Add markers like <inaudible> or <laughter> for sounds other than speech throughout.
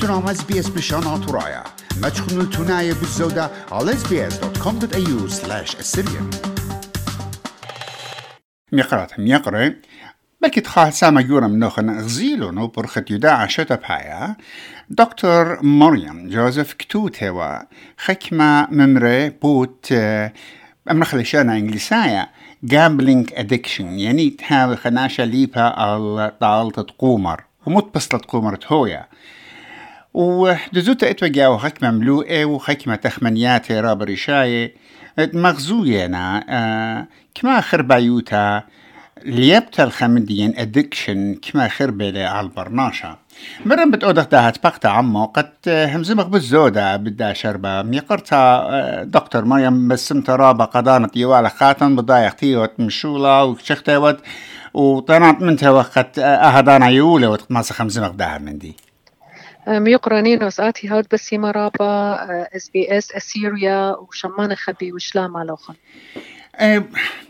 تنام اس بي اس بشان ترايا ما تخنوا التناية بالزودة على sbs.com.au slash assyrian ميقرات ميقرة بلكي تخال ساما جورا منوخن غزيلو نو برخت يداع شتا بحايا دكتور مريم جوزيف كتوتوا خكمة ممري بوت أمر خلشانا إنجليسايا gambling addiction يعني تحاول خناشا ليبا على طالة قومر. ومت بسلة قومر هويا ودزوتا اتوجاو حكمة ملوئة وحكمة تخمنيات رابر شاي مغزوينا آه كما خربايوتا ليبتا الخمدين أدكشن كما خربة على البرناشا مرن بتقودخ داهت بقتا عمو قد همزمخ بالزودة بدا شربة ميقرتا دكتور مريم بسمت رابا قدانت يوالا خاتن بضايق تيوت مشولا وشختيوت وطنات منتها وقت أهدانا يولي وتقماس خمزمخ داها من ميقرانين وساتي هاد بس مرابا إس بي إس أسيريا وشمان خبي وشلام مالوخن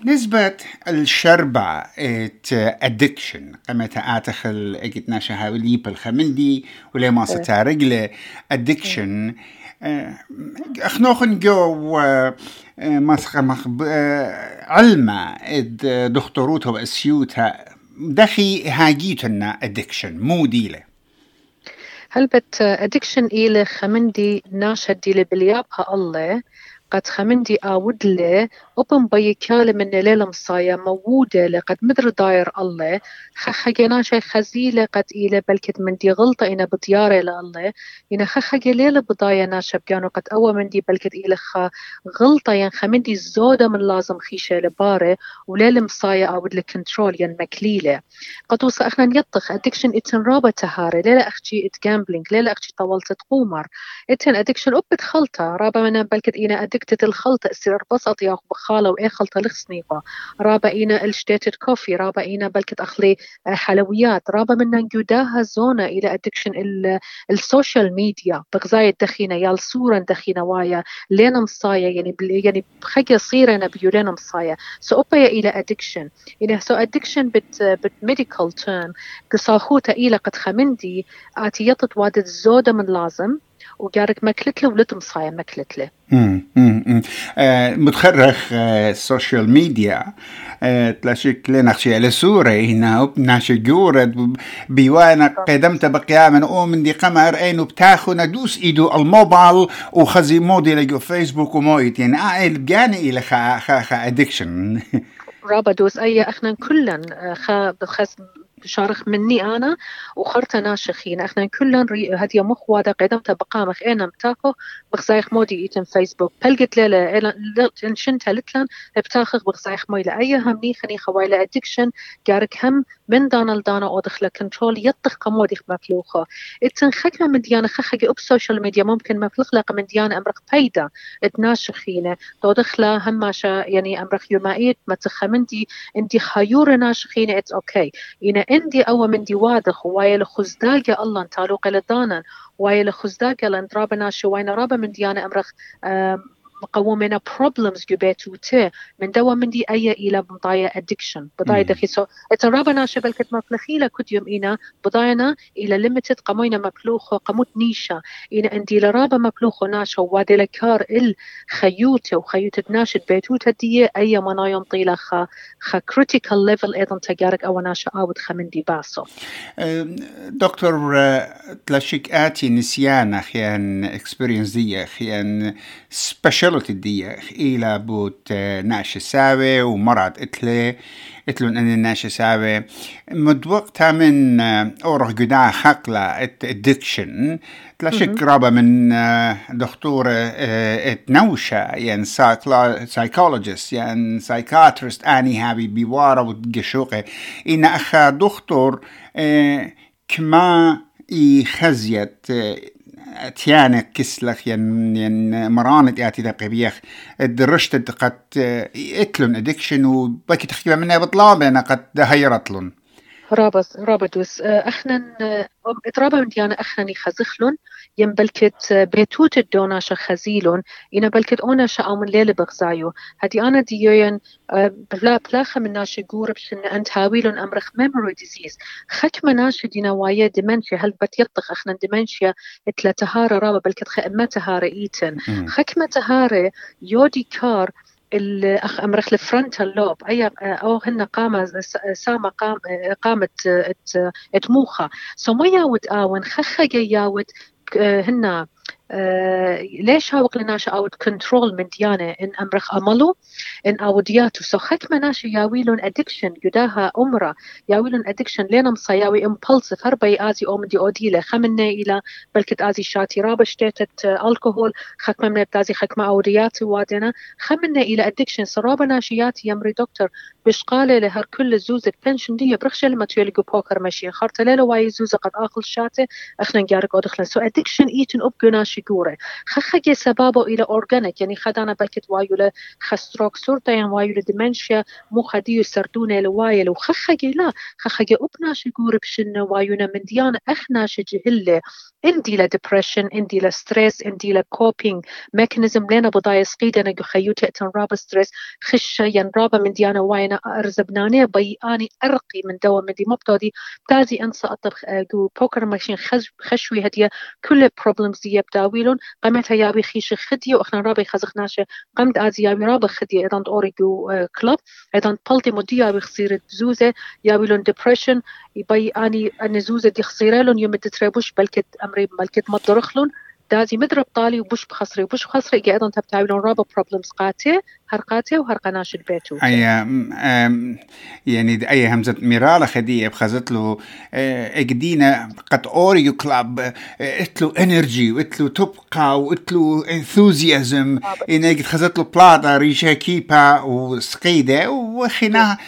نسبة الشربة ات ادكشن قمة اتخل اجت ناشا هاولي بالخمندي ولا ما ستارجل ادكشن اخنوخن جو مسخ علما إد دكتوروتها واسيوتها دخي هاجيتنا ادكشن مو ديله هل بت ادكشن إلى خمندي ناشا ديلي بليابها الله. قد خمندي آودلي أبن بي كالي من ليلة مصايا موودة لقد مدر داير الله. خخجنا شي خزيلة قد إلى بلكت من دي غلطة إنا بطيارة لله إنا خخج ليلة بضايا ناشا بيانو قد أول من دي بلكت إلى خ غلطة ين خمندي زودة من لازم خيشة لبارة وليلة مصايا آود كنترول ين مكليلة. قد وصا إحنا نيطخ ادكشن إتن رابا تهاري ليلة أختي إت جامبلينج ليلة أختي طولت قومر إتن ادكشن أبت خلطة رابا من بلكت إنا ادكتت الخلطة استير بسط ياخ بخالة وإيه خلطة لخصنيقة رابا إنا الشتيتد كوفي رابا إنا بلكت أخلي حلويات رابا منا نجوداها زونة إلى ادكشن السوشيال ميديا بغزاية الدخينة يال صورة دخينة وايا لينا مصايا يعني يعني بخجة صيرة نبيو لينا مصايا سو أبا إلى ادكشن إلى سو ادكشن بت بت ميديكال تيرم قصاخوتا إلى قد خمندي آتي يطت وادت زودة من لازم. وجارك مكلت له ولد مصايا مكلت له. آه متخرخ السوشيال آه ميديا آه تلاشيك لنا خشي على سورة هنا وبناشي جورد بيوانا قدمت بقيامة أو من دي قمر أين بتاخو ندوس إيدو الموبايل وخزي مودي لجو فيسبوك ومويت يعني آه بجاني إلى خا خا خا ادكشن <laughs> رابا دوس أي إحنا كلن خا بخس شارخ مني أنا وخرتا ناشخين إحنا كلن هدي مخ وادا قدمتا بقامخ. أنا متاكو بخزايخ مودي إيتن فيسبوك. بلقت ليلة شنتا لتلن بتاخخ بخزايخ مويلة أي همني خني خوايلة أدكشن جارك هم من دانا لدانا أو دخل كنترول يطخ قمودي مفلوخة. إتن خكمة من ديانا خخجي اب سوشيال ميديا. ممكن مفلخ لق من ديانا أمرخ بيدا. اتناشخينة دو دخلة هماشا يعني أمرخ يومائيت ما تخمندي. إندي خيور ناشخينة إتس أوكي. إنا عندي أو من دي واضح. وايل خزداقة الله انتالو قلدانا وايل خزداقة لانترابنا شو؟ واينا رابا من ديانا أمرخ مقومنا problems جبيتوته من دوا من دي أي إلى بضايا addiction. بضايا دخي سو اترابنا شبل كت مفلخيلة كد يوم إنا بضاينا إلى limited قموينا مفلوخو قموت نيشا. إنا اندي لرابا مفلوخو ناشا وادي لكار الخيوتة وخيوتة ناشد بيتوتة دي أي منايم طيلة خا خا critical level أيضا تجارك أو ناشا أود خمن دي باسو. دكتور تلاشيك آتي نسيانا خيان experience دي خيان special شغلت الدية إلى بوت ناش ساوي ومرض إتلي. إتلون أن الناش ساوي مد وقتها من أورخ جدا خقلة ادكشن تلاشك رابا من دكتورة اتنوشة يعني سايكولوجيست يعني سايكاترست آني هابي بيوارا وتقشوقي إن أخا دكتور كما يخزيت تيانك كسلخ ين ين مرانت ياتي دقي بيخ درشت قد اتلون أدكشن وباكي تحكي منها بطلاب أنا قد هيرتلون رابط رابطوس إحنا اترابا من ديانا إحنا خزخلون ين بلكت بيتوت الدوناشا خزيلون إنا بلكت أونا شاء من ليلة بغزايو هدي أنا ديوين بلا بلاخة من ناشي قورب شن أنت هاويلون أمرخ ميموري ديزيز خك مناشي دينا وايا ديمنشيا هل بتيطخ أخنا ديمنشيا اتلا تهارة رابا بلكت خ أما تهارة إيتن خك ما تهارة يودي كار الاخ امرخ الفرونتال لوب اي أو هن قامة سامة قام قامت تموخة سو ما ياود آون خخة ياود هن آه، ليش هاوق لناشا اوت كنترول من ديانة إن أمرخ أملو؟ إن اودياتو سو خك مناشا ياويلون ادكشن يداها أمرا. ياويلون ادكشن لينا مصياوي امبلسف هربي آزي اوم دي اوديله خمنا إلى بلكت آزي شاتي رابا شتيتت الكحول خك ممنا بتازي خك ما اودياتي وادنا. خمنا إلى ادكشن سرابا ناشياتي يمري دكتور. بش قالة لهر كل زوزة بنشن دي برخش لما تيوليقو بوكر ماشي خارت ليلة واي زوزة قد آخل شاتي اخنا نجارك ودخلن سو ادكشن ايتن اب ناشي شكورة خخجي سبابه إلى أورجانيك يعني خدانا بلكت وايولة خستروك سورتا يعني وايولة ديمنشيا مو خديو سردونة لوايل وخخجي لا خخجي أبنا شكورة بشنة وايونا من ديانة أخنا شجهلة اندي لا ديبريشن اندي لا ستريس اندي لا كوبينج ميكانيزم لنا بضاي سقيدنا خيوتي اتن رابا ستريس خش ين رابا من ديانا واينا ارزبناني بي اني أرقي من دوا من دي مبتودي تازي أنسى أطبخ جو بوكر ماشين خشوي هدية. كل بروبلمز دي يبداويلون قامت يابي خيش خدي واخنا رابي خزخناش قمت أزي يابي رابا خدي أيضا اوري جو كلوب أيضا بلتي مدي يابي خسير زوزة. يابي ديبريشن يبي اني أن زوزة دي خسيرة يوم تتربوش بلكت امري ملكت مدرخلون دازي مدرب طالي وبش بخسري وبش بخسري قاعدون تبتعبلون رابا بروبلمز قاتي هرقاتي وهرقناش البيت أي يعني أي همزة ميرالة خدية بخزت له اجدينا قد أوريو كلاب إتلو إنرجي وإتلو تبقى وإتلو إنثوزيازم. إن قد خزت له بلاطة ريشا كيبا وسقيدة وخنا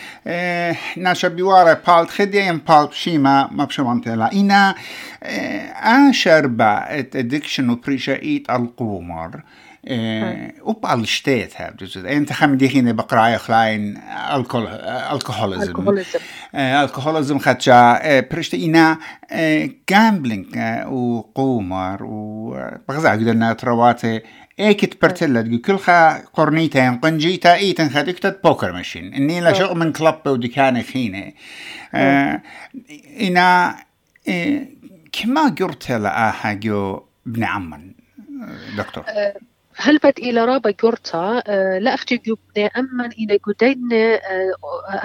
ناشا بيوارا بالت خدية ين بالت شيما ما بشمانت لا إنا با إدكشن وبريشا إيت القومر. وبقى الشتات انت خم ديخين بقراي خلاين الكحوليزم الكحوليزم خدشا برشت إينا جامبلينج وقومر وبغزا قدرنا ترواتي ايكت كل خا قرنيتين قنجيتا ايتن خدكتت بوكر ماشين. إني لا شغل من كلب ودكان خينه أنا كما قرت لآها جو ابن عمان دكتور؟ هل بد إلى رابا جورتا لا أختي جبني أمن إلى جدين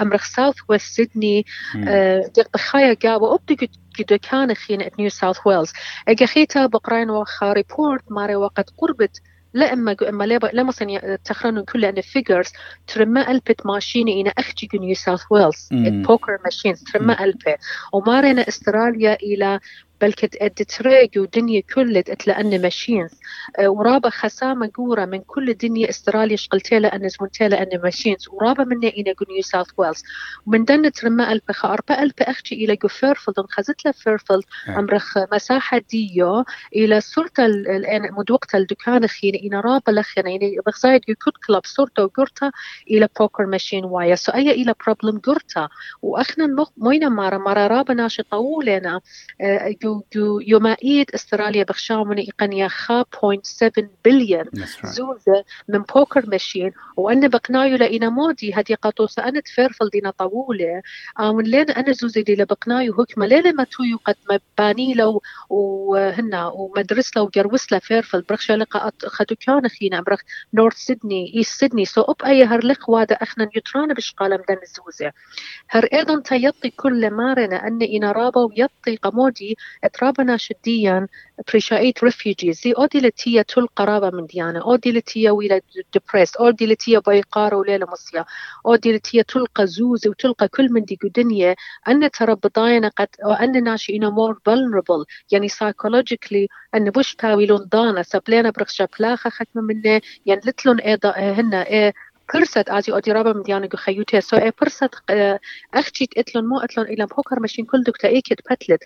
أمرخ ساوث ويست سيدني دير بخايا جابا أبدي جدا كان خين نيو ساوث ويلز. أجا بقرين وخا ريبورت ماري وقت قربت لا إما إما لا لا مثلا تخرنون كل أن فيجرز ترما البت ماشيني أنا أختي نيو ساوث ويلز بوكر ماشينز ترما البت ومارنا إستراليا إلى بلكت ادتريج ودنيا كلت اتلأن ماشينز. أه، ورابا خسامة قورة من كل دنيا استراليا شقلتيلا أن زمنتيلا أن ماشينز. ورابا منا إنا نيو ساوث ويلز. ومن دنت رما ألبا خاربا ألبا أختي إلى جو فيرفلد خزت له فيرفلد. عمرخ مساحة ديو إلى صورة الآن مدوقة الدكان خين إنا رابا لخينا يعني بخزايد يو كود كلاب صورته وقرتا إلى بوكر ماشين وايا. سو أي إلى بروبلم قرتا. وأخنا موينا مارا. مارا رابا ناشي طولنا أه، جو يومائية استراليا بخشاومن إقنيا خا 0.7 بليون. زوزة من بوكر ماشين. وأن بقنايو لإنا مودي هدي قطوسة أنا تفرفل دينا طولة ومن لين أنا زوزي دي لبقنايو هكما. لين ما تويو قد مباني لو وهنا ومدرس لو جروس فيرفل برخ لقاء خدو كان خينا برخ نورث سيدني إيست سيدني. سو أب أي هر لق وادا أخنا نيوترانا بشقالة مدن الزوزة هر أيضا تيطي كل مارنا أن إنا رابا ويطي قمودي إترابنا شديا. بريشايت ريفيجيز زي اودي لتيا تل قرابة من ديانا اودي لتيا ويلا ديبريس اودي لتيا بايقارة وليلة مصيا اودي لتيا تلقى زوز وتلقى كل من دي دنيا ان ترى بضاينا قد وان ناشئين مور vulnerable. يعني psychologically ان بوش تاويلون دانا سبلينا برخشا بلاخا ختم منه يعني لتلون أيضا هنا إيه فرصت ازي اودي رابا من ديانا خيوتي سو اي فرصت أختي اتلون مو اتلون إلى بوكر ماشين كل دكتا ايكد بتلت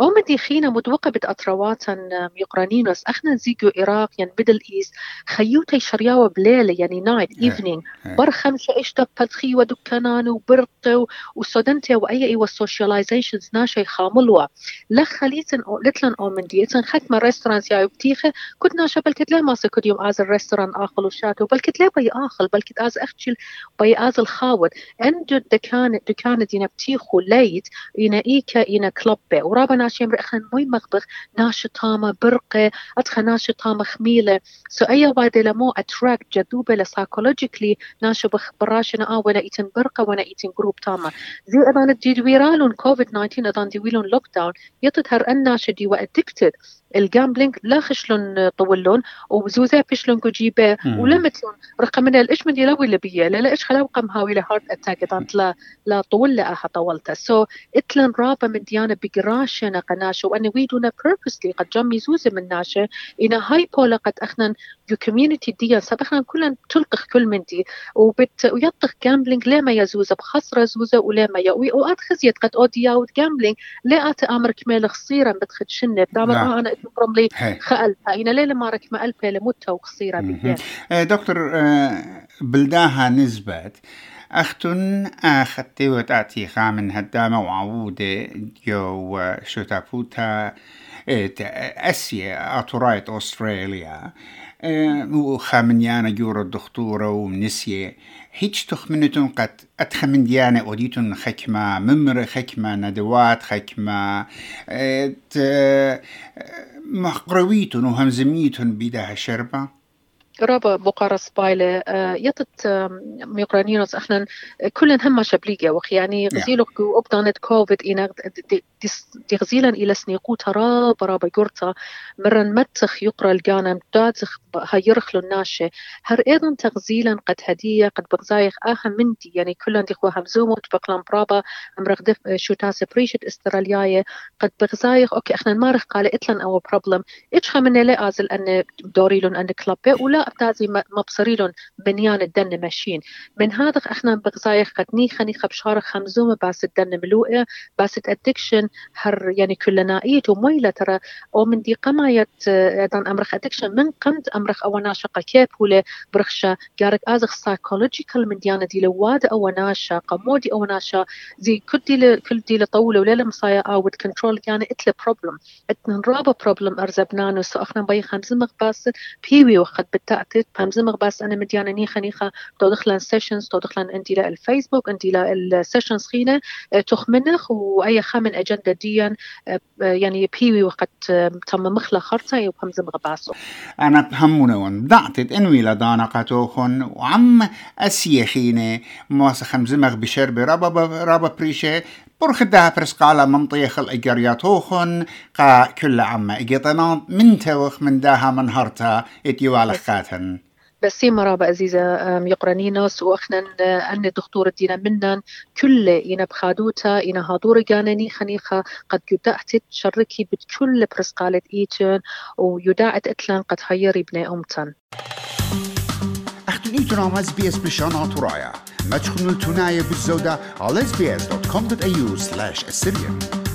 أومدي خينا مدوقة بتأطرواتن يقرانينوس أخنا زيجو إراق يعني بدل إيس خيوتي شرياوة بليلة يعني نايت إيفنينغ بر خمسة إشتا بلتخي ودكانان وبرق وسودنتي وأي إيوة السوشياليزيشنز ناشي خاملوا لخ خليتن لتلن أومندي إتن ختمة ريستورانس يا بتيخة كنت ناشا بل كتلا ما سكد يوم آز الريستوران آخل وشاتو بل كتلا بي آخل بل كت آز أختشل بي آز الخاود أندو دكان دكان دينا بتيخو ليت إنا إيكا إنا كلبة ورابنا ناشي مرخن موي مغبخ ناشي طامة برقة أدخل ناشي طامة خميلة. سو أي واحدة لمو أتراك جذوبة لسايكولوجيكلي ناشي بخ براشنا آه وأنا إيتن برقة وأنا إيتن جروب طامة. زي أدان دي ويرالون كوفيد 19 أدان دي ويلون لوك داون يتظهر الناشي دي وأدكتد الجامبلينج لا خشلون طولون وزوزا بيشلون كجيبه ولمتلون رقمنا الإيش من يلوي لبية لا إيش خلاو قم هاوي لهارت أتاك دانت لا لا طول لا أها طولته. سو so, إتلن رابا من ديانا بقراشنا قناشة وأنا ويدونا purposely قد جمي زوزة من ناشة إنا هاي بولا قد أخنا كوميونيتي دي سبخنا كلن تلقخ كل من دي. وبت ويطخ جامبلينج لا ما يزوزة بخسرة زوزة ولا ما يوي وآت خزيت. قد أوديا جامبلينج لا آت أمر كمال خصيرا بتخد شنة. دامر نعم. آه أنا برملي خأل فإن ليلة ما رك ما ألف لمتة وقصيرة بيان دكتور آه، بلداها نسبة أختن أخذتي وتأتي خامن هدامة وعودة جو شتافوتا أسيا أطرايت أستراليا. وخامنيانا جورو الدكتورة ومنسية هيج تخمنتون قد أتخمن ديانا أوديتون خكمة ممر خكمة ندوات خكمة. مقرويتون وهمزميتون بيدها شربة. رابا بقارس بايلة يطت ميقرانينوس إحنا كلن هم شبليجة وخ يعني غزيلو أبدانت كوفيد إنا تغزيلا إلى سنيقوتا رابا رابا يورتا مرن متخ يقرأ الجانا داتخ هيرخلو الناشة. هر أيضا تغزيلا قد هدية قد بغزايخ آها مندي يعني كلن ديخوا همزومو تبقلان برابا أمرخ دف شو تاس بريشت استرالياية. قد بغزايخ أوكي إحنا المارخ قال إتلن أو بروبلم إيش خمنا لا أزل أن دوريلون أن كلابة ولا أبتازي مبصريلون بنيان الدن ماشين. من هذا إحنا بغزايخ قد نيخا نيخا بشارة خمزومة باس الدن ملوئة باس ادكشن هر يعني كلنا ايت وميلة ترى. أو من دي قماية دان أمرخ ادكشن من قمد أمرخ أو ناشقة كيف ولا برخشة. جارك آزخ سايكولوجيكال من ديانا دي لواد أو ناشا قمودي أو ناشا. زي كل دي كل دي لطولة ولا لمصايا اوت كنترول يعني اتلا بروبلم اتنن رابا بروبلم ارزبنانو سو أخنا بي خمزمغ باس بيوي وقد بالتأكيد بهمزمغ باس انا مديانا نيخا نيخا تو دخلن سيشنز تو دخلن انتي لا الفيسبوك انتي لا السيشنز خينا تخمنخ وأي خامن اجندا ديا يعني بيوي وقت تم مخلا خرطة. وبهمزمغ باسو أنا بهمونا ون ضعتت إنوي لدانا قاتوخن وعم أسيخيني مواسا خمزمغ بشرب رابا رابا بريشة. برخدها برسقالة منطيخ الإجرياتوخن قا كل عما إجيطنا من توخ من داها من هرتا إتيوالخاتن بس مرابا عزيزة يقرنينوس وأخنا أن دكتور دينا منن كل إنا بخادوتا إنا هادور جانني خنيخة قد يدعت شركي بكل برسقالة إيتون ويدعت إتلان قد هيري بني أمتن. أختن إيتون اس بي اس رايا تخنوا التناية بالزودة على sbs.com.au slash assyrian.